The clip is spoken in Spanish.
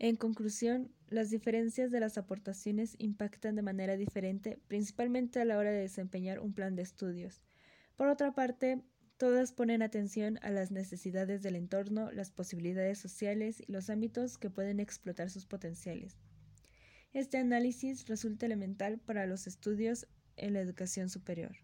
En conclusión, las diferencias de las aportaciones impactan de manera diferente, principalmente a la hora de desempeñar un plan de estudios. Por otra parte, todas ponen atención a las necesidades del entorno, las posibilidades sociales y los ámbitos que pueden explotar sus potenciales. Este análisis resulta elemental para los estudios en la educación superior.